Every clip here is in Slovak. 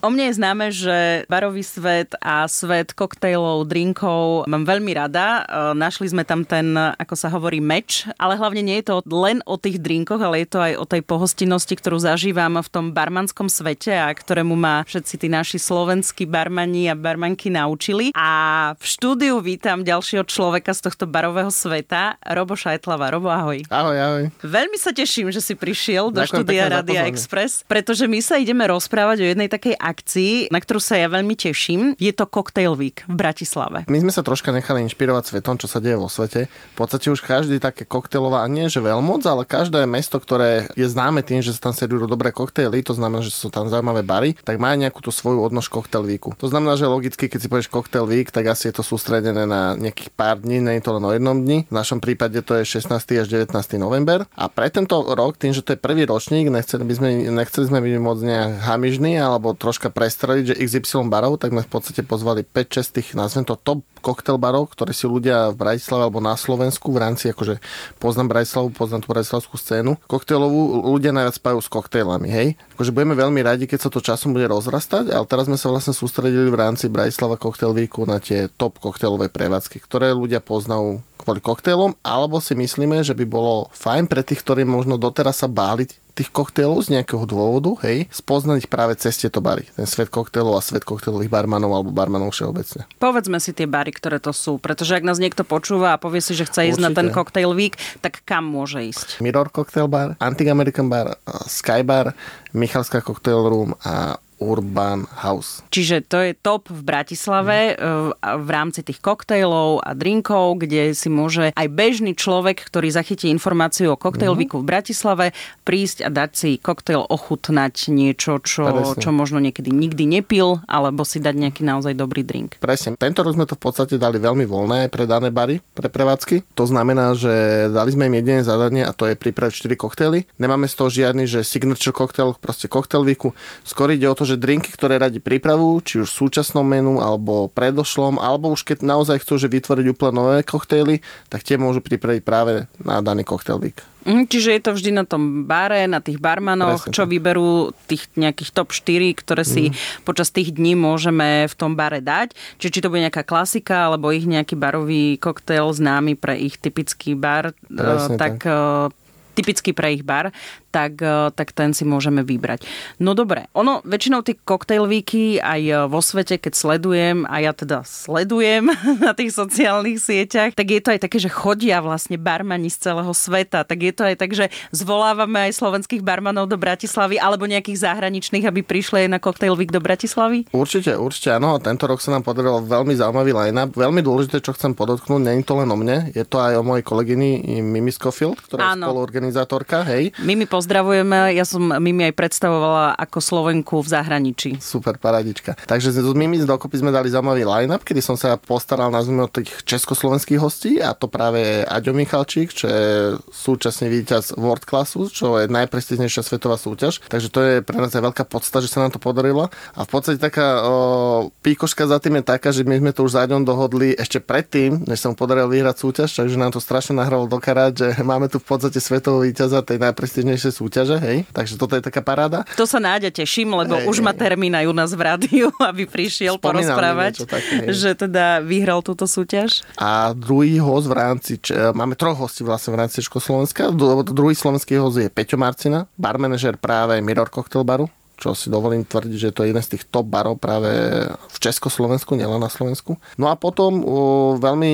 O mne je známe, že barový svet a svet koktejlov, drinkov mám veľmi rada. E, našli sme tam ten, ako sa hovorí, meč, ale hlavne nie je to len o tých drinkoch, ale je to aj o tej pohostinnosti, ktorú zažívam v tom barmanskom svete a ktorému ma všetci tí naši slovenskí barmani a barmanky naučili. A v štúdiu vítam ďalšieho človeka z tohto barového sveta, Robo Šajtlava. Robo, ahoj. Ahoj, ahoj. Veľmi sa teším, že si prišiel do Ďakujem štúdia Radia. Express, pretože my sa ideme rozprávať o jednej takej akcii, na ktorú sa ja veľmi teším. Je to Cocktail Week v Bratislave. My sme sa troška nechali inšpirovať svetom, čo sa deje vo svete. V podstate už každý také koktejlová, nie že veľmoc, ale každé mesto, ktoré je známe tým, že sa tam servírujú dobré koktejly, to znamená, že sú tam zaujímavé bary, tak má nejakú tú svoju odnož Cocktail Weeku. To znamená, že logicky, keď si povieš Cocktail Week, tak asi je to sústredené na nejakých pár dní, nie je to len o jednom dni. V našom prípade to je 16. až 19. november. A pre tento rok, tým, že to je prvý ročník, nechceli, by sme, nechceli sme byť moc nejak hamižní alebo troška prestreliť, že XY barov, tak sme v podstate pozvali 5-6 tých, nazvem to top koktel barov, ktoré si ľudia v Bratislave alebo na Slovensku v rámci, akože poznám Bratislavu, poznám tú bratislavskú scénu. Koktejlovú ľudia najviac spájajú s koktejlami, hej. Akože budeme veľmi radi, keď sa to časom bude rozrastať, ale teraz sme sa vlastne sústredili v rámci Bratislava Cocktail Weeku na tie top koktejlové prevádzky, ktoré ľudia poznajú kvôli koktejlom, alebo si myslíme, že by bolo fajn pre tých, ktorí možno doteraz sa báli tých koktejlov z nejakého dôvodu, hej, spoznať ich práve cez tieto bary. Ten svet koktejlov a svet koktejlových barmanov alebo barmanov všeobecne. Povedzme si tie bary, ktoré to sú, pretože ak nás niekto počúva a povie si, že chce ísť na Určite. ten Cocktail Week, tak kam môže ísť? Mirror Cocktail Bar, Antique American Bar, Sky Bar, Michalská Cocktail Room a Urban House. Čiže to je top v Bratislave Mhm. e, v rámci tých koktejlov a drinkov, kde si môže aj bežný človek, ktorý zachytí informáciu o Mhm. Cocktail Weeku v Bratislave, prísť a dať si koktejl, ochutnať niečo, čo, Presne. čo možno niekedy nikdy nepil, alebo si dať nejaký naozaj dobrý drink. Presne. Tento rok sme to v podstate dali veľmi voľné pre dané bary, pre prevádzky. To znamená, že dali sme im jediné zadanie a to je pripraviť 4 koktejly. Nemáme z toho žiadny, že signature cocktail, proste weeku. Skôr ide o to, že drinky, ktoré radi pripravujú, či už v súčasnom menu, alebo predošlom, alebo už keď naozaj chcú že vytvoriť úplne nové koktejly, tak tie môžu pripraviť práve na daný cocktail week. Mhm, čiže je to vždy na tom bare, na tých barmanoch, Presne čo tak. vyberú tých nejakých top 4, ktoré si Mhm. počas tých dní môžeme v tom bare dať. Čiže či to bude nejaká klasika, alebo ich nejaký barový koktail známy pre ich typický bar, Presne eh, tak eh, typický pre ich bar, tak, eh, tak ten si môžeme vybrať. No dobre, ono väčšinou tie weeky aj eh, vo svete, keď sledujem, a ja teda sledujem na tých sociálnych sieťach, tak je to aj také, že chodia vlastne barmani z celého sveta, tak je to aj tak, že zvolávame aj slovenských barmanov do Bratislavy alebo nejakých zahraničných, aby prišli aj na week do Bratislavy? Určite, určite áno. Tento rok sa nám podarilo veľmi zaujímavý line-up. Veľmi dôležité, čo chcem podotknúť, nie je to len o mne, je to aj o mojej kolegyni Mimi Scofield, ktorá Áno. je spoluorganizátorka, hej. My mi pozdravujeme, ja som Mimi aj predstavovala ako Slovenku v zahraničí. Super, paradička. Takže s Mimi dokopy sme dali zaujímavý line-up, kedy som sa postaral nazvime o tých československých hostí a to práve Aďo Michalčík, čo je súčasný víťaz World Classu, čo je najprestížnejšia svetová súťaž. Takže to je pre nás aj veľká podsta, že sa nám to podarilo. A v podstate taká o, píkoška za tým je taká, že my sme to už s Aďom dohodli ešte predtým, než sa mu podarilo vyhrať súťaž, takže nám to strašne nahralo do karát, že máme tu v podstate svetového víťaza tej najprestížnejšej súťaže, hej. Takže toto je taká paráda. To sa Náďa teším, lebo Hej, už hej. aj u nás v rádiu, aby prišiel Spomínal mi porozprávať, niečo hej. že teda vyhral túto súťaž. A druhý host v rámci, č- máme troch hostí vlastne v rámci Československa. Druhý slovenský host je Peťo Marcina, barmanažer práve Mirror Cocktail Baru čo si dovolím tvrdiť, že to je jeden z tých top barov práve v Československu, nielen na Slovensku. No a potom o, veľmi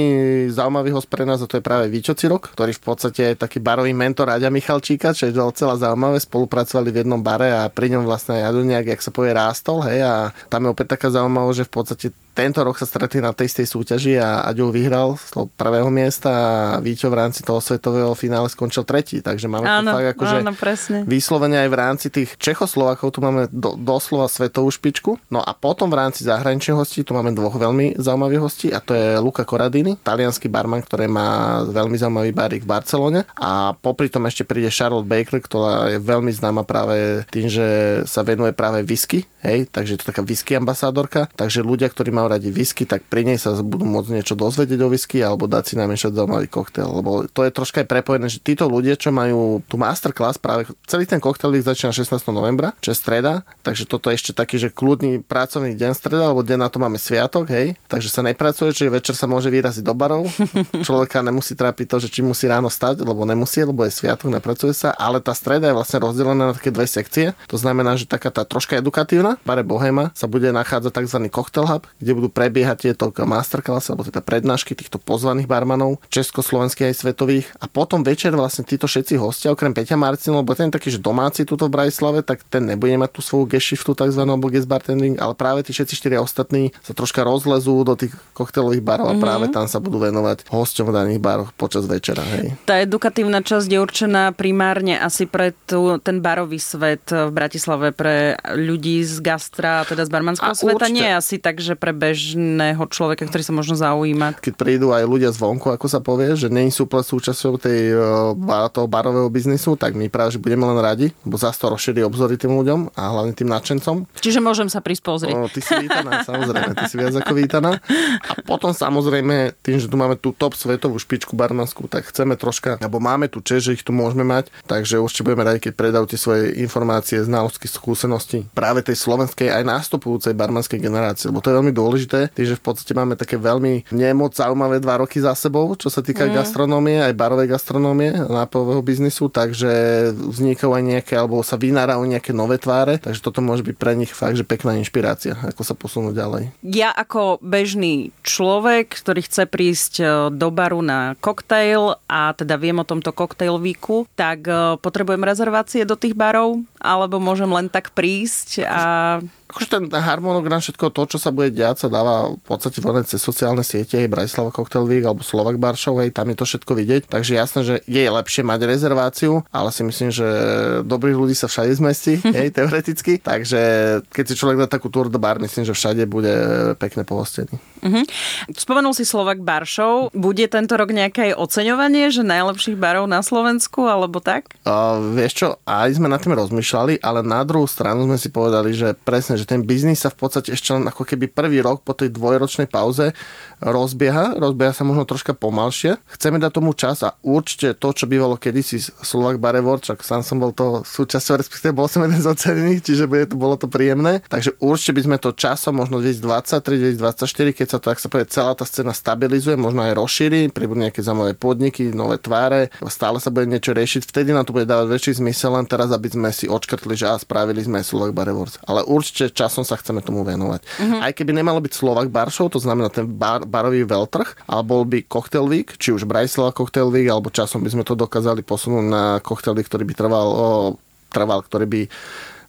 zaujímavý host pre nás, a to je práve Víčo Cirok, ktorý v podstate je taký barový mentor Aďa Michalčíka, čo je docela zaujímavé. Spolupracovali v jednom bare a pri ňom vlastne nejak, jak sa povie, rástol. Hej, a tam je opäť taká zaujímavosť, že v podstate tento rok sa stretli na tej istej súťaži a Aďo vyhral z prvého miesta a Víťo v rámci toho svetového finále skončil tretí. Takže máme Áno, fakt akože áno, presne. vyslovene aj v rámci tých Čechoslovákov tu máme máme do, doslova svetovú špičku. No a potom v rámci zahraničných hostí tu máme dvoch veľmi zaujímavých hostí a to je Luca Corradini, talianský barman, ktorý má veľmi zaujímavý barík v Barcelone a popri tom ešte príde Charlotte Baker, ktorá je veľmi známa práve tým, že sa venuje práve whisky, hej, takže je to taká whisky ambasádorka, takže ľudia, ktorí majú radi whisky, tak pri nej sa budú môcť niečo dozvedieť o whisky alebo dať si namiešať zaujímavý koktail, lebo to je troška aj prepojené, že títo ľudia, čo majú tú masterclass, práve celý ten koktail začína 16. novembra, čo je streda, takže toto je ešte taký, že kľudný pracovný deň streda, lebo deň na to máme sviatok, hej, takže sa nepracuje, čiže večer sa môže vyraziť do barov. Človeka nemusí trápiť to, že či musí ráno stať, lebo nemusí, lebo je sviatok, nepracuje sa, ale tá streda je vlastne rozdelená na také dve sekcie. To znamená, že taká tá troška edukatívna, bare Bohema, sa bude nachádzať tzv. cocktail hub, kde budú prebiehať tieto masterclass alebo teda prednášky týchto pozvaných barmanov, československých aj svetových. A potom večer vlastne títo všetci hostia, okrem Peťa Marcinu, lebo ten taký, že domáci tuto v Bratislave, tak ten nebude mať tú svoju gešiftu tzv. alebo guest bartending, ale práve tí všetci štyria ostatní sa troška rozlezú do tých koktejlových barov mm-hmm. a práve tam sa budú venovať hosťom v daných baroch počas večera. Hej. Tá edukatívna časť je určená primárne asi pre tú, ten barový svet v Bratislave, pre ľudí z gastra, teda z barmanského a sveta. Určite. Nie je asi tak, že pre bežného človeka, ktorý sa možno zaujíma. Keď prídu aj ľudia zvonku, ako sa povie, že nie sú súčasťou tej, uh, toho barového biznisu, tak my práve že budeme len radi, lebo zase to rozšíri obzory tým ľuďom a hlavne tým nadšencom. Čiže môžem sa prísť pozrieť. O, ty si vítaná, samozrejme, ty si viac ako vítaná. A potom samozrejme, tým, že tu máme tú top svetovú špičku barmanskú, tak chceme troška, alebo máme tu čest, že ich tu môžeme mať, takže určite budeme radi, keď predajú tie svoje informácie, znalosti, skúsenosti práve tej slovenskej aj nástupujúcej barmanskej generácie, lebo to je veľmi dôležité, tým, že v podstate máme také veľmi nemoc zaujímavé dva roky za sebou, čo sa týka mm. gastronómie, aj barovej gastronómie, nápojového biznisu, takže vznikajú aj nejaké, alebo sa vynárajú nejaké nové tváre, takže toto môže byť pre nich fakt, že pekná inšpirácia, ako sa posunúť ďalej. Ja ako bežný človek, ktorý chce prísť e, do baru na koktail a teda viem o tomto koktail víku, tak e, potrebujem rezervácie do tých barov, alebo môžem len tak prísť a akože ten harmonogram, všetko to, čo sa bude diať, sa dáva v podstate voľne cez sociálne siete, aj Bratislava Cocktail Week alebo Slovak Bar Show, hej, tam je to všetko vidieť. Takže jasné, že je lepšie mať rezerváciu, ale si myslím, že dobrých ľudí sa všade zmestí, hej, teoreticky. Takže keď si človek dá takú tour do bar, myslím, že všade bude pekne pohostený. Uh-huh. Spomenul si Slovak Bar Show. Bude tento rok nejaké oceňovanie, že najlepších barov na Slovensku, alebo tak? Uh, vieš čo, aj sme nad tým rozmýšľali, ale na druhú stranu sme si povedali, že presne že ten biznis sa v podstate ešte len ako keby prvý rok po tej dvojročnej pauze rozbieha, rozbieha sa možno troška pomalšie. Chceme dať tomu čas a určite to, čo bývalo kedysi Slovak Barevor, čak sám som bol to súčasťou, respektíve bol som jeden z ocenených, čiže bolo to príjemné. Takže určite by sme to časom, možno 2023, 2024, keď sa to, ak sa povie, celá tá scéna stabilizuje, možno aj rozšíri, príbudú nejaké zaujímavé podniky, nové tváre, stále sa bude niečo riešiť, vtedy nám to bude dávať väčší zmysel, len teraz, aby sme si odškrtli, že a spravili sme Slovak Barevors. Ale určite časom sa chceme tomu venovať. Uh-huh. Aj keby nemalo byť Slovak Bar Show, to znamená ten bar, barový veľtrh, ale bol by Cocktail Week, či už Bratislava Cocktail Week, alebo časom by sme to dokázali posunúť na Cocktail Week, ktorý by trval, o, trval ktorý by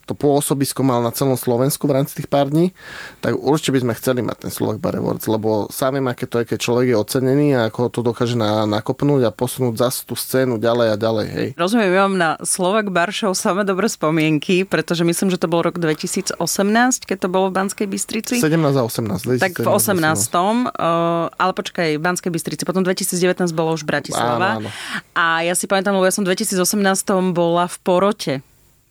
to pôsobisko mal na celom Slovensku v rámci tých pár dní, tak určite by sme chceli mať ten Slovak Bar Awards, lebo sám aké to je, keď človek je ocenený a ako to dokáže na, nakopnúť a posunúť zase tú scénu ďalej a ďalej. Hej. Rozumiem, ja mám na Slovak Bar Show samé dobré spomienky, pretože myslím, že to bol rok 2018, keď to bolo v Banskej Bystrici. 17 a 18. Tak v 18. 18. Uh, ale počkaj, v Banskej Bystrici. Potom 2019 bolo už Bratislava. Áno, áno. A ja si pamätám, lebo ja som v 2018 bola v Porote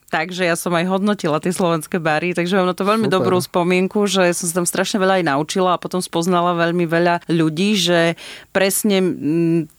Takže ja som aj hodnotila tie slovenské bary, takže mám na to veľmi Super. dobrú spomienku, že som sa tam strašne veľa aj naučila a potom spoznala veľmi veľa ľudí, že presne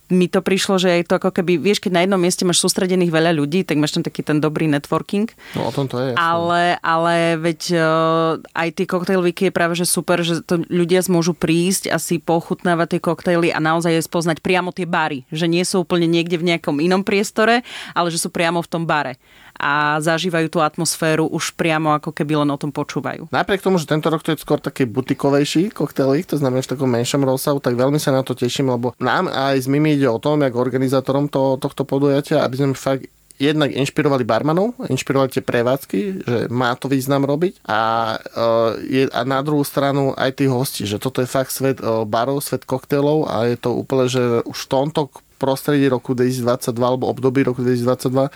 mi to prišlo, že je to ako keby, vieš, keď na jednom mieste máš sústredených veľa ľudí, tak máš tam taký ten dobrý networking. No o tom to je. Ale, ale veď uh, aj tie koktejlvíky je práve že super, že to ľudia môžu prísť a si pochutnávať tie koktejly a naozaj je spoznať priamo tie bary. Že nie sú úplne niekde v nejakom inom priestore, ale že sú priamo v tom bare a zažívajú tú atmosféru už priamo ako keby len o tom počúvajú. Napriek tomu, že tento rok to je skôr taký butikovejší koktejlík, to znamená v takom menšom rozsahu, tak veľmi sa na to teším, lebo nám aj s Mimi ide o tom, ako organizátorom to, tohto podujatia, aby sme fakt jednak inšpirovali barmanov, inšpirovali tie prevádzky, že má to význam robiť a, uh, je, a na druhú stranu aj tých hostí, že toto je fakt svet uh, barov, svet koktélov a je to úplne, že už v tomto prostredí roku 2022 alebo období roku 2022,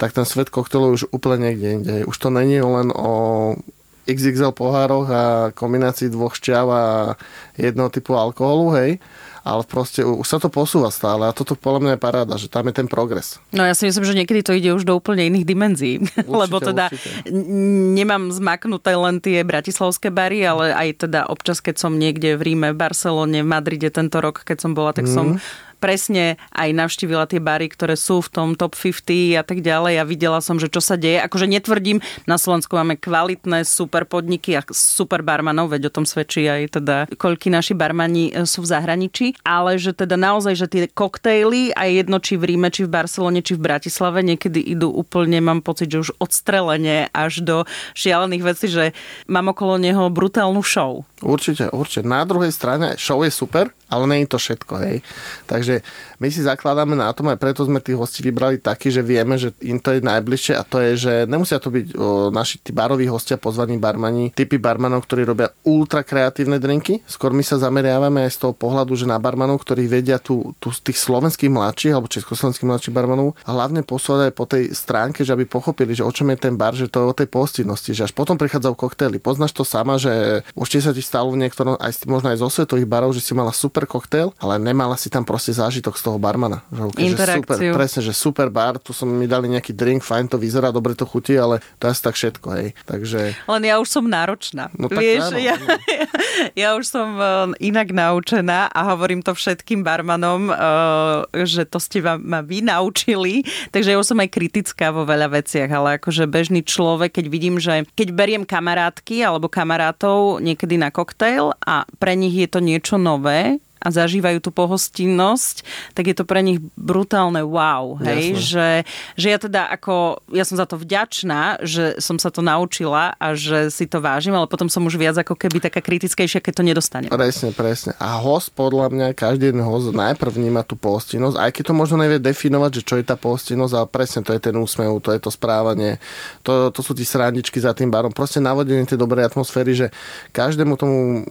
tak ten svet koktelov už úplne niekde inde. Už to není len o XXL pohároch a kombinácii dvoch šťav a jednoho typu alkoholu, hej, ale proste už sa to posúva stále a toto podľa mňa je paráda, že tam je ten progres. No ja si myslím, že niekedy to ide už do úplne iných dimenzií, určite, lebo teda určite. nemám zmaknuté len tie bratislavské bary, ale aj teda občas, keď som niekde v Ríme, v Barcelone, v Madride tento rok, keď som bola, tak mm. som presne aj navštívila tie bary, ktoré sú v tom top 50 a tak ďalej a videla som, že čo sa deje. Akože netvrdím, na Slovensku máme kvalitné super podniky a super barmanov, veď o tom svedčí aj teda, koľky naši barmani e, sú v zahraničí, ale že teda naozaj, že tie koktejly aj jedno či v Ríme, či v Barcelone, či v Bratislave niekedy idú úplne, mám pocit, že už odstrelenie až do šialených vecí, že mám okolo neho brutálnu show. Určite, určite. Na druhej strane show je super, ale nie je to všetko, hej. Takže my si zakladáme na tom, aj preto sme tých hostí vybrali taký, že vieme, že im to je najbližšie a to je, že nemusia to byť o, naši tí baroví hostia, pozvaní barmani, typy barmanov, ktorí robia ultra kreatívne drinky. Skôr my sa zameriavame aj z toho pohľadu, že na barmanov, ktorí vedia tu, tu tých slovenských mladších alebo československých mladších barmanov a hlavne posúvať aj po tej stránke, že aby pochopili, že o čom je ten bar, že to je o tej postinnosti, že až potom prichádzajú koktejly. Poznáš to sama, že sa ti stalo v niektorom, aj možno aj zo svetových barov, že si mala super koktail, ale nemala si tam proste zážitok z toho barmana. Že, že super, presne, že super bar, tu som mi dali nejaký drink, fajn to vyzerá, dobre to chutí, ale to asi tak všetko, hej. Takže... Len ja už som náročná. No, tak Vieš, áno, ja, áno. ja už som uh, inak naučená a hovorím to všetkým barmanom, uh, že to ste ma, ma vy naučili, takže ja už som aj kritická vo veľa veciach, ale akože bežný človek, keď vidím, že keď beriem kamarátky alebo kamarátov niekedy na koktail a pre nich je to niečo nové, a zažívajú tú pohostinnosť, tak je to pre nich brutálne wow, hej, že, že ja teda ako, ja som za to vďačná, že som sa to naučila a že si to vážim, ale potom som už viac ako keby taká kritickejšia, keď to nedostane. Presne, presne. A host podľa mňa, každý jeden host najprv vníma tú pohostinnosť, aj keď to možno nevie definovať, že čo je tá pohostinnosť, ale presne to je ten úsmev, to je to správanie, to, to sú tí srandičky za tým barom, proste navodenie tej dobrej atmosféry, že každému tomu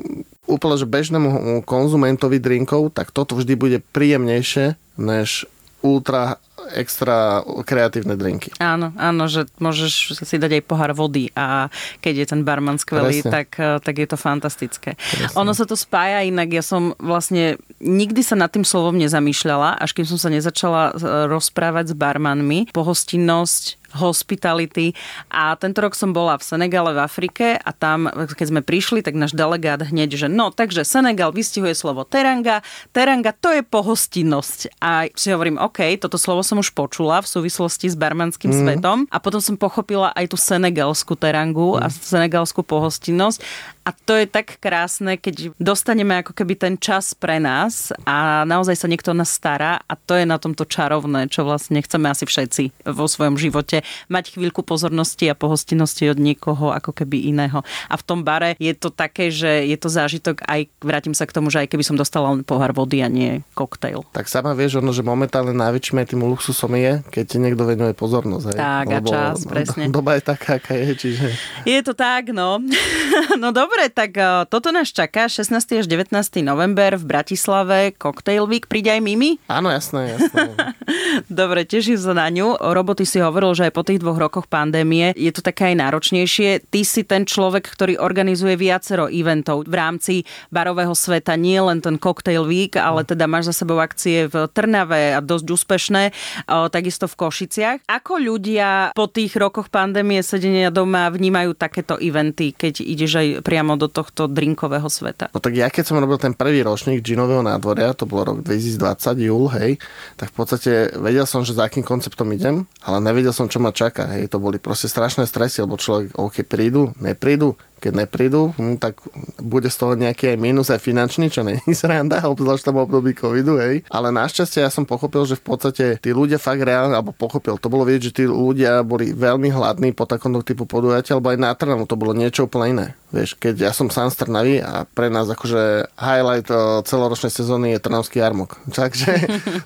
úplne že bežnému konzumentovi drinkov, tak toto vždy bude príjemnejšie než ultra extra kreatívne drinky. Áno, áno, že môžeš si dať aj pohár vody a keď je ten barman skvelý, tak, eh, tak je to fantastické. Presne. Ono sa to spája inak, ja som vlastne nikdy sa nad tým slovom nezamýšľala, až kým som sa nezačala eh, rozprávať s barmanmi. Pohostinnosť, hospitality. A tento rok som bola v Senegale v Afrike a tam, keď sme prišli, tak náš delegát hneď, že no, takže Senegal vystihuje slovo teranga. Teranga to je pohostinnosť. A si hovorím, OK, toto slovo som už počula v súvislosti s barmanským mm. svetom a potom som pochopila aj tú senegalskú terangu mm. a senegalskú pohostinnosť. A to je tak krásne, keď dostaneme ako keby ten čas pre nás a naozaj sa niekto nás stará a to je na tomto čarovné, čo vlastne chceme asi všetci vo svojom živote. Mať chvíľku pozornosti a pohostinnosti od niekoho ako keby iného. A v tom bare je to také, že je to zážitok aj, vrátim sa k tomu, že aj keby som dostala len pohár vody a nie koktejl. Tak sama vieš, ono, že momentálne najväčším aj tým luxusom je, keď ti niekto venuje pozornosť. Hej? Tak Lebo a čas, presne. Doba je taká, aká je, čiže... Je to tak, no. no dobre, Dobre, tak uh, toto nás čaká 16. až 19. november v Bratislave Cocktail Week. Príde aj Mimi? Áno, jasné, jasné. Dobre, teším sa na ňu. Roboty si hovoril, že aj po tých dvoch rokoch pandémie je to také aj náročnejšie. Ty si ten človek, ktorý organizuje viacero eventov v rámci barového sveta, nie len ten Cocktail Week, ale teda máš za sebou akcie v Trnave a dosť úspešné, uh, takisto v Košiciach. Ako ľudia po tých rokoch pandémie sedenia doma vnímajú takéto eventy, keď ideš aj priamo priamo do tohto drinkového sveta? No tak ja keď som robil ten prvý ročník džinového nádvoria, to bolo rok 2020, júl, hej, tak v podstate vedel som, že za akým konceptom idem, ale nevedel som, čo ma čaká, hej, to boli proste strašné stresy, lebo človek, OK, prídu, neprídu, keď neprídu, hm, tak bude z toho nejaký aj mínus aj finančný, čo není sranda, obzvlášť tam období covidu, hej. Ale našťastie ja som pochopil, že v podstate tí ľudia fakt reálne, alebo pochopil, to bolo vidieť, že tí ľudia boli veľmi hladní po takomto typu podujatia, alebo aj na Trnavu to bolo niečo úplne iné. Vieš, keď ja som sám z Trnavy a pre nás akože highlight eh, celoročnej sezóny je Trnavský jarmok. Takže,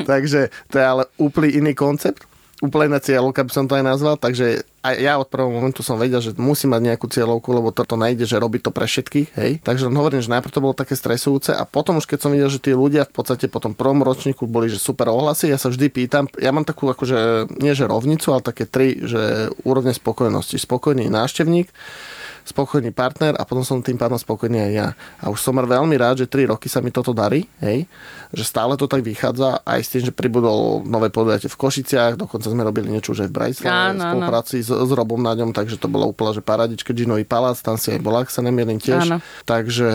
takže to je ale úplný iný koncept úplne cieľovka by som to aj nazval, takže aj ja od prvého momentu som vedel, že musí mať nejakú cieľovku, lebo toto nejde, že robí to pre všetkých, hej. Takže len hovorím, že najprv to bolo také stresujúce a potom už keď som videl, že tí ľudia v podstate po tom prvom ročníku boli, že super ohlasy, ja sa vždy pýtam, ja mám takú akože, nie že rovnicu, ale také tri, že úrovne spokojnosti. Spokojný návštevník, spokojný partner a potom som tým pádom spokojný aj ja. A už som veľmi rád, že 3 roky sa mi toto darí, hej, že stále to tak vychádza aj s tým, že pribudol nové podujatie v Košiciach, dokonca sme robili niečo už aj v Brajslave, v spolupráci s, s Robom na ňom, takže to bolo úplne, že paradička Ginový palác, tam si aj bola, ak sa nemýlim tiež. Áno. Takže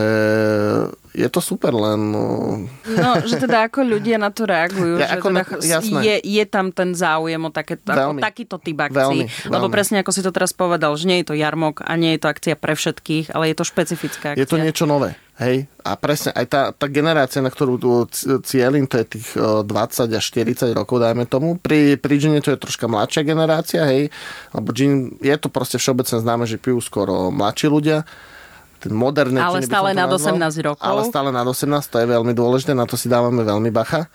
je to super, len... No, no že teda ako ľudia na to reagujú, ja, že ako teda na, je, je tam ten záujem o, také, veľmi, ako takýto typ akcií. Veľmi, veľmi. Lebo presne ako si to teraz povedal, že nie je to jarmok a nie je to akcia pre všetkých, ale je to špecifická akcia. Je to niečo nové. Hej, a presne aj tá, tá generácia, na ktorú tu cieľim, to je tých 20 až 40 rokov, dajme tomu. Pri, pri Gine to je troška mladšia generácia, hej, lebo Gin, je to proste všeobecne známe, že pijú skoro mladší ľudia ten moderné Ale stále nad 18 rokov. Ale stále nad 18, to je veľmi dôležité, na to si dávame veľmi bacha.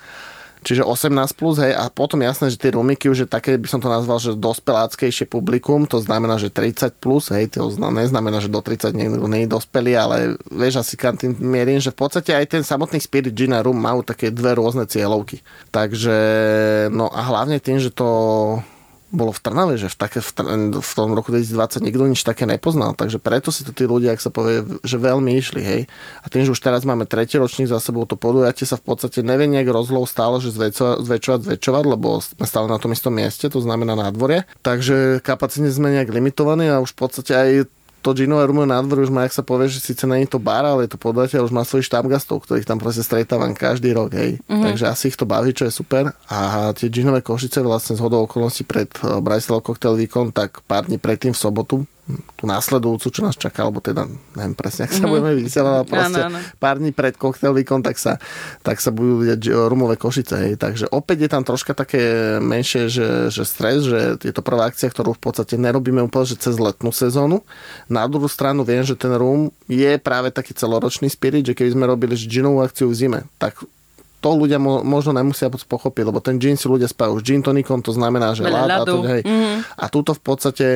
Čiže 18 plus, hej, a potom jasné, že tie rumiky už je také, by som to nazval, že dospeláckejšie publikum, to znamená, že 30 plus, hej, to neznamená, že do 30 niekto nie je dospelý, ale vieš, asi kam tým mierim, že v podstate aj ten samotný Spirit Gin a Rum majú také dve rôzne cieľovky. Takže, no a hlavne tým, že to bolo v Trnave, že v, také, v, v tom roku 2020 nikto nič také nepoznal, takže preto si to tí ľudia, ak sa povie, že veľmi išli, hej. A tým, že už teraz máme tretí ročník za sebou, to podujatie sa v podstate nevie nejak rozlov stále, že zväčšovať, zväčšovať, zväčšovať, lebo sme stále na tom istom mieste, to znamená na dvore. Takže kapacitne sme nejak limitovaní a už v podstate aj to Gino Rumor nádvor už má, ak sa povie, že síce není to bar, ale je to podateľ, už má svojich štábgastov, ktorých tam proste stretávam každý rok, hej. Mm-hmm. Takže asi ich to baví, čo je super. A tie Ginové košice vlastne z hodou okolností pred uh, Bratislav Cocktail Weekend, tak pár dní predtým v sobotu tú následujúcu, čo nás čaká, alebo teda neviem presne, ak sa mm-hmm. budeme vysielať, ale proste ano, ano. pár dní pred koktejlíkom, tak sa, tak sa budú vidieť rumové košice. Hej. Takže opäť je tam troška také menšie, že, že stres, že je to prvá akcia, ktorú v podstate nerobíme úplne že cez letnú sezónu. Na druhú stranu viem, že ten rum je práve taký celoročný spirit, že keby sme robili ginovú akciu v zime, tak to ľudia mo, možno nemusia pochopiť, lebo ten gin si ľudia spávajú s gin tonikom, to znamená, že ľad a, to, hej. Mm-hmm. a túto v podstate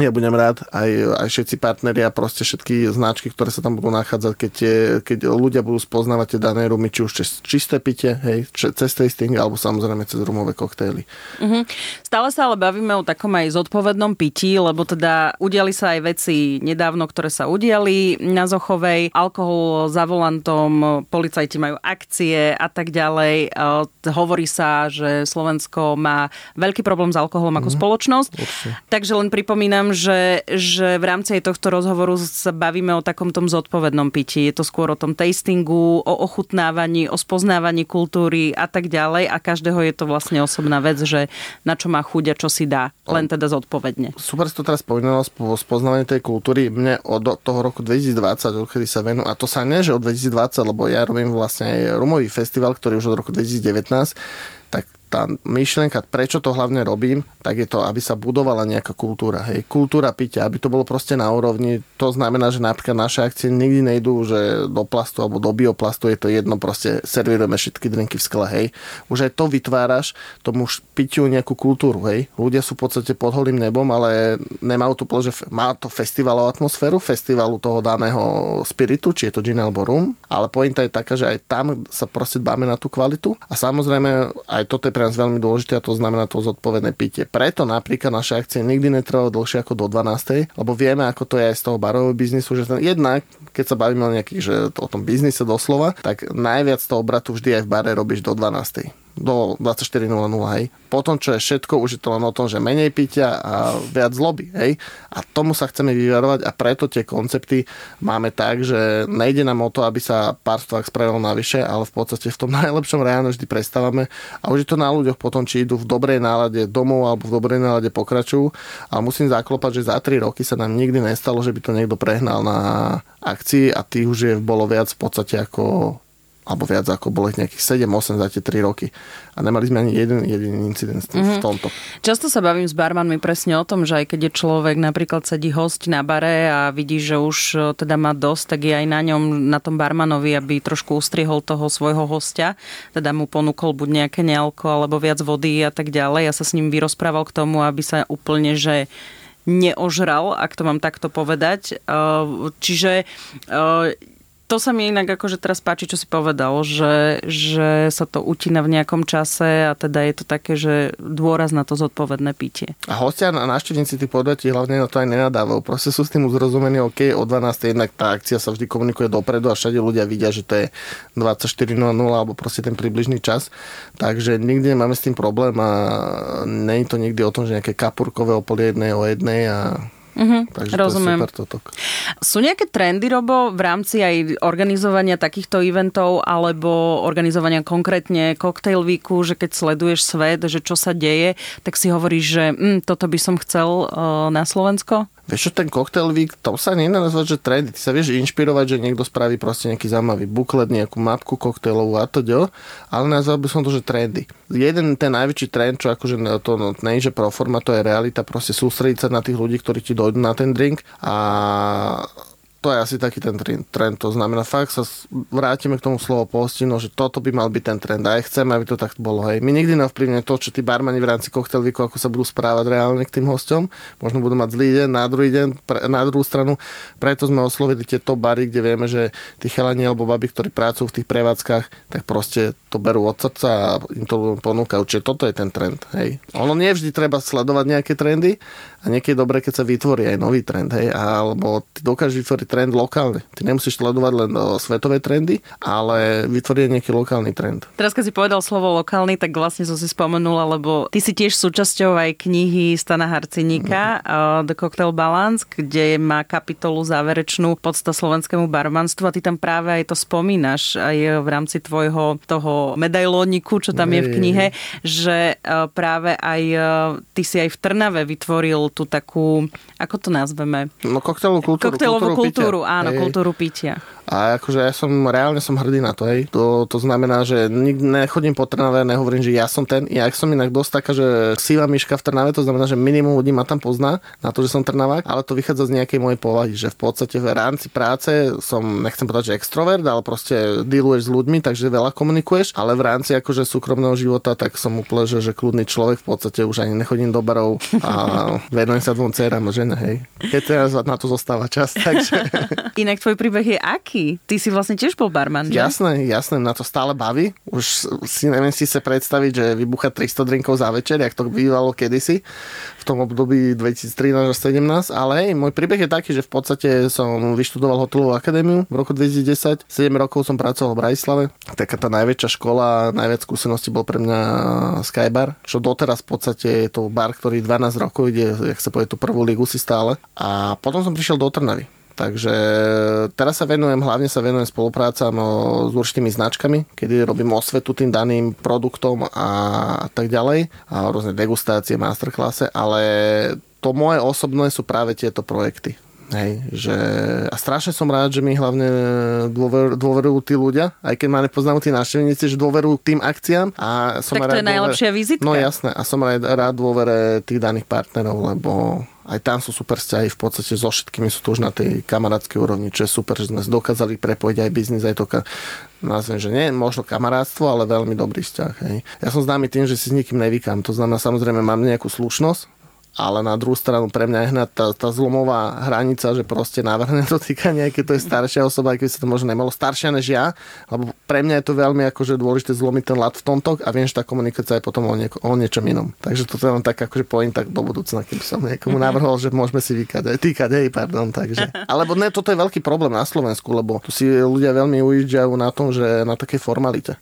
ja budem rád, aj, aj všetci partneri a proste všetky značky, ktoré sa tam budú nachádzať, keď, tie, keď ľudia budú spoznávať tie dané rumy, či už cez čisté pite, hej, cez tasting, alebo samozrejme cez rumové koktejly. Mm-hmm. Stále sa ale bavíme o takom aj zodpovednom pití, lebo teda udiali sa aj veci nedávno, ktoré sa udiali na Zochovej, alkohol za volantom, policajti majú akcie a tak ďalej. Hovorí sa, že Slovensko má veľký problém s alkoholom ako mm-hmm. spoločnosť. Určite. Takže len pripomínam, pripomínam, že, že v rámci tohto rozhovoru sa bavíme o takom tom zodpovednom pití. Je to skôr o tom tastingu, o ochutnávaní, o spoznávaní kultúry a tak ďalej a každého je to vlastne osobná vec, že na čo má chuť a čo si dá. Len teda zodpovedne. Super si to teraz spomínala, spoznávanie tej kultúry. Mne od toho roku 2020, odkedy sa venu, a to sa nie, že od 2020, lebo ja robím vlastne aj rumový festival, ktorý už od roku 2019 tá myšlienka, prečo to hlavne robím, tak je to, aby sa budovala nejaká kultúra. Hej, kultúra pitia, aby to bolo proste na úrovni. To znamená, že napríklad naše akcie nikdy nejdú, že do plastu alebo do bioplastu je to jedno, proste servírujeme všetky drinky v skle, hej. Už aj to vytváraš tomu pitiu nejakú kultúru, hej. Ľudia sú v podstate pod holým nebom, ale nemajú tu že má to festivalovú atmosféru, festivalu toho daného spiritu, či je to gin alebo rum, ale pointa je taká, že aj tam sa proste dbáme na tú kvalitu a samozrejme aj toto je pre nás veľmi dôležité a to znamená to zodpovedné pitie. Preto napríklad naše akcie nikdy netrvajú dlhšie ako do 12. lebo vieme, ako to je aj z toho barového biznisu, že ten, jednak, keď sa bavíme o nejakých, že o tom biznise doslova, tak najviac toho obratu vždy aj v bare robíš do 12 do 24.00, hej. Potom, čo je všetko, už je to len o tom, že menej pitia a viac zloby, hej. A tomu sa chceme vyvarovať a preto tie koncepty máme tak, že nejde nám o to, aby sa párstvo spravilo navyše, ale v podstate v tom najlepšom ráno vždy prestávame a už je to na ľuďoch potom, či idú v dobrej nálade domov alebo v dobrej nálade pokračujú. A musím zaklopať, že za 3 roky sa nám nikdy nestalo, že by to niekto prehnal na akcii a tých už je bolo viac v podstate ako alebo viac ako bolo ich nejakých 7-8 za tie 3 roky. A nemali sme ani jeden jediný incident mm-hmm. v tomto. Často sa bavím s barmanmi presne o tom, že aj keď je človek napríklad sedí host na bare a vidí, že už e, teda má dosť, tak je aj na ňom, na tom barmanovi, aby trošku ustrihol toho svojho hostia, teda mu ponúkol buď nejaké nealko alebo viac vody a tak ďalej. Ja sa s ním vyrozprával k tomu, aby sa úplne, že neožral, ak to mám takto povedať. E, čiže e, to sa mi inak akože teraz páči, čo si povedal, že, že sa to utína v nejakom čase a teda je to také, že dôraz na to zodpovedné pitie. A hostia a návštevníci tých podujatí hlavne na to aj nenadávajú. Proste sú s tým uzrozumení, OK, o 12. jednak tá akcia sa vždy komunikuje dopredu a všade ľudia vidia, že to je 24.00 alebo proste ten približný čas. Takže nikdy nemáme s tým problém a je to nikdy o tom, že nejaké kapurkové o pol jednej, o jednej a Uh-huh, Takže rozumiem. to je super toto. Sú nejaké trendy, Robo, v rámci aj organizovania takýchto eventov alebo organizovania konkrétne cocktail weeku, že keď sleduješ svet, že čo sa deje, tak si hovoríš, že hm, toto by som chcel uh, na Slovensko? Vieš čo, ten cocktail week, to sa nedá nazvať, že trendy. Ty sa vieš inšpirovať, že niekto spraví proste nejaký zaujímavý buklet, nejakú mapku koktejlovú a to ďo, ale nazval by som to, že trendy. Jeden ten najväčší trend, čo akože to no, nie že pro forma, to je realita, proste sústrediť sa na tých ľudí, ktorí ti dojdú na ten drink a to je asi taký ten trend. To znamená, fakt sa vrátime k tomu slovo pohostino, že toto by mal byť ten trend. Aj chceme, aby to tak bolo. Hej. My nikdy neovplyvňujeme to, čo tí barmani v rámci koktejlíku, ako sa budú správať reálne k tým hosťom. Možno budú mať zlý deň, na druhý deň, pre, na druhú stranu. Preto sme oslovili tieto bary, kde vieme, že tí chalani alebo baby, ktorí pracujú v tých prevádzkach, tak proste to berú od srdca a im to ponúkajú. Čiže toto je ten trend. Hej. Ono nie vždy treba sledovať nejaké trendy a niekedy je dobré, keď sa vytvorí aj nový trend. Hej. Alebo ty dokážeš vytvoriť trend lokálne. Ty nemusíš sledovať len svetové trendy, ale vytvoriť nejaký lokálny trend. Teraz, keď si povedal slovo lokálny, tak vlastne som si spomenula, lebo ty si tiež súčasťou aj knihy Stana Harciníka mm. The Cocktail Balance, kde má kapitolu záverečnú podsta slovenskému barmanstvu a ty tam práve aj to spomínaš aj v rámci tvojho toho medailóniku, čo tam je v knihe, že e, práve aj e, ty si aj v Trnave vytvoril tú takú, ako to nazveme? No koktejlovú kultúru. Koktejlovú kultúru, kultúru áno, hej. kultúru pitia. A akože ja som, reálne som hrdý na to, hej. To, to znamená, že nikdy nechodím po Trnave, nehovorím, že ja som ten. Ja som inak dosť taká, že síva myška v Trnave, to znamená, že minimum ľudí ma tam pozná na to, že som Trnavák, ale to vychádza z nejakej mojej povahy, že v podstate v rámci práce som, nechcem povedať, že extrovert, ale proste dealuješ s ľuďmi, takže veľa komunikuješ, ale v rámci akože súkromného života, tak som úplne, že, že kľudný človek v podstate už ani nechodím do barov a venujem sa dvom dcerám a žene, hej. Keď teraz na to zostáva čas, takže... Inak tvoj príbeh je aký? Ty si vlastne tiež bol barman, že? Jasné, jasné, na to stále baví. Už si neviem si sa predstaviť, že vybucha 300 drinkov za večer, jak to bývalo kedysi v tom období 2013-2017, ale hej, môj príbeh je taký, že v podstate som vyštudoval hotelovú akadémiu v roku 2010, 7 rokov som pracoval v Bratislave, taká tá najväčšia škola, najviac skúseností bol pre mňa Skybar, čo doteraz v podstate je to bar, ktorý 12 rokov ide, jak sa povie, tú prvú ligu si stále. A potom som prišiel do Trnavy. Takže teraz sa venujem, hlavne sa venujem spoluprácam s určitými značkami, kedy robím osvetu tým daným produktom a, a tak ďalej. A rôzne degustácie, masterklase, ale to moje osobné sú práve tieto projekty. Hej, že... A strašne som rád, že mi hlavne dôver, dôverujú tí ľudia, aj keď ma nepoznajú tí návštevníci, že dôverujú tým akciám. A som tak to rád je najlepšia vizitka. No jasné, a som rád, rád dôvere tých daných partnerov, lebo aj tam sú super vzťahy, v podstate so všetkými sú to už na tej kamarátskej úrovni, čo je super, že sme dokázali prepojiť aj biznis, aj to, ka- nazvem, že nie možno kamarátstvo, ale veľmi dobrý vzťah. Hej. Ja som známy tým, že si s nikým nevykám, to znamená samozrejme mám nejakú slušnosť, ale na druhú stranu pre mňa je hnať tá, tá zlomová hranica, že proste navrhne to týkanie, keď to je staršia osoba, aj keď sa to možno nemalo staršia než ja, lebo pre mňa je to veľmi akože dôležité zlomiť ten lat v tomto a viem, že tá komunikácia je potom o, nieko, o niečom inom. Takže toto je len tak akože point tak do budúcna, keby som niekomu navrhol, že môžeme si vykať, týkať, hej, pardon, takže. Alebo ne, toto je veľký problém na Slovensku, lebo tu si ľudia veľmi ujížďajú na tom, že na takej formalite.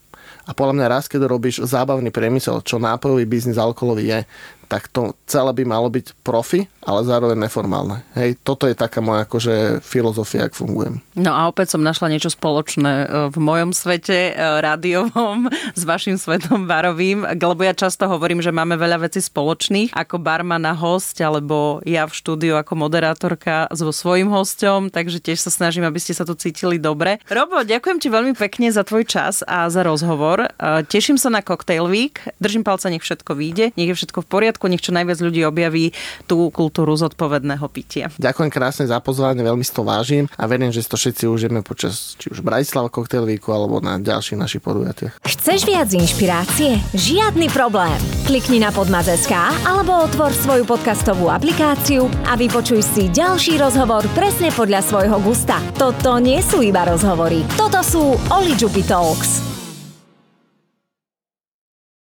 A podľa mňa raz, keď robíš zábavný priemysel, čo nápojový biznis alkoholový je, tak to celé by malo byť profi, ale zároveň neformálne. Hej, toto je taká moja akože filozofia, ak fungujem. No a opäť som našla niečo spoločné e, v mojom svete e, rádiovom s vašim svetom barovým, lebo ja často hovorím, že máme veľa vecí spoločných, ako barman a host, alebo ja v štúdiu ako moderátorka so svojím hostom, takže tiež sa snažím, aby ste sa tu cítili dobre. Robo, ďakujem ti veľmi pekne za tvoj čas a za rozhovor. E, teším sa na Cocktail Week. Držím palca, nech všetko vyjde, nech je všetko v poriadku, nech čo najviac ľudí objaví tú kultúru zodpovedného pitia. Ďakujem krásne za pozvanie, veľmi si to vážim a verím, že si to všetci užijeme počas či už Bratislava Cocktail Weeku alebo na ďalších našich podujatiach. Chceš viac inšpirácie? Žiadny problém. Klikni na podmaz.sk alebo otvor svoju podcastovú aplikáciu a vypočuj si ďalší rozhovor presne podľa svojho gusta. Toto nie sú iba rozhovory, toto sú Oli Talks.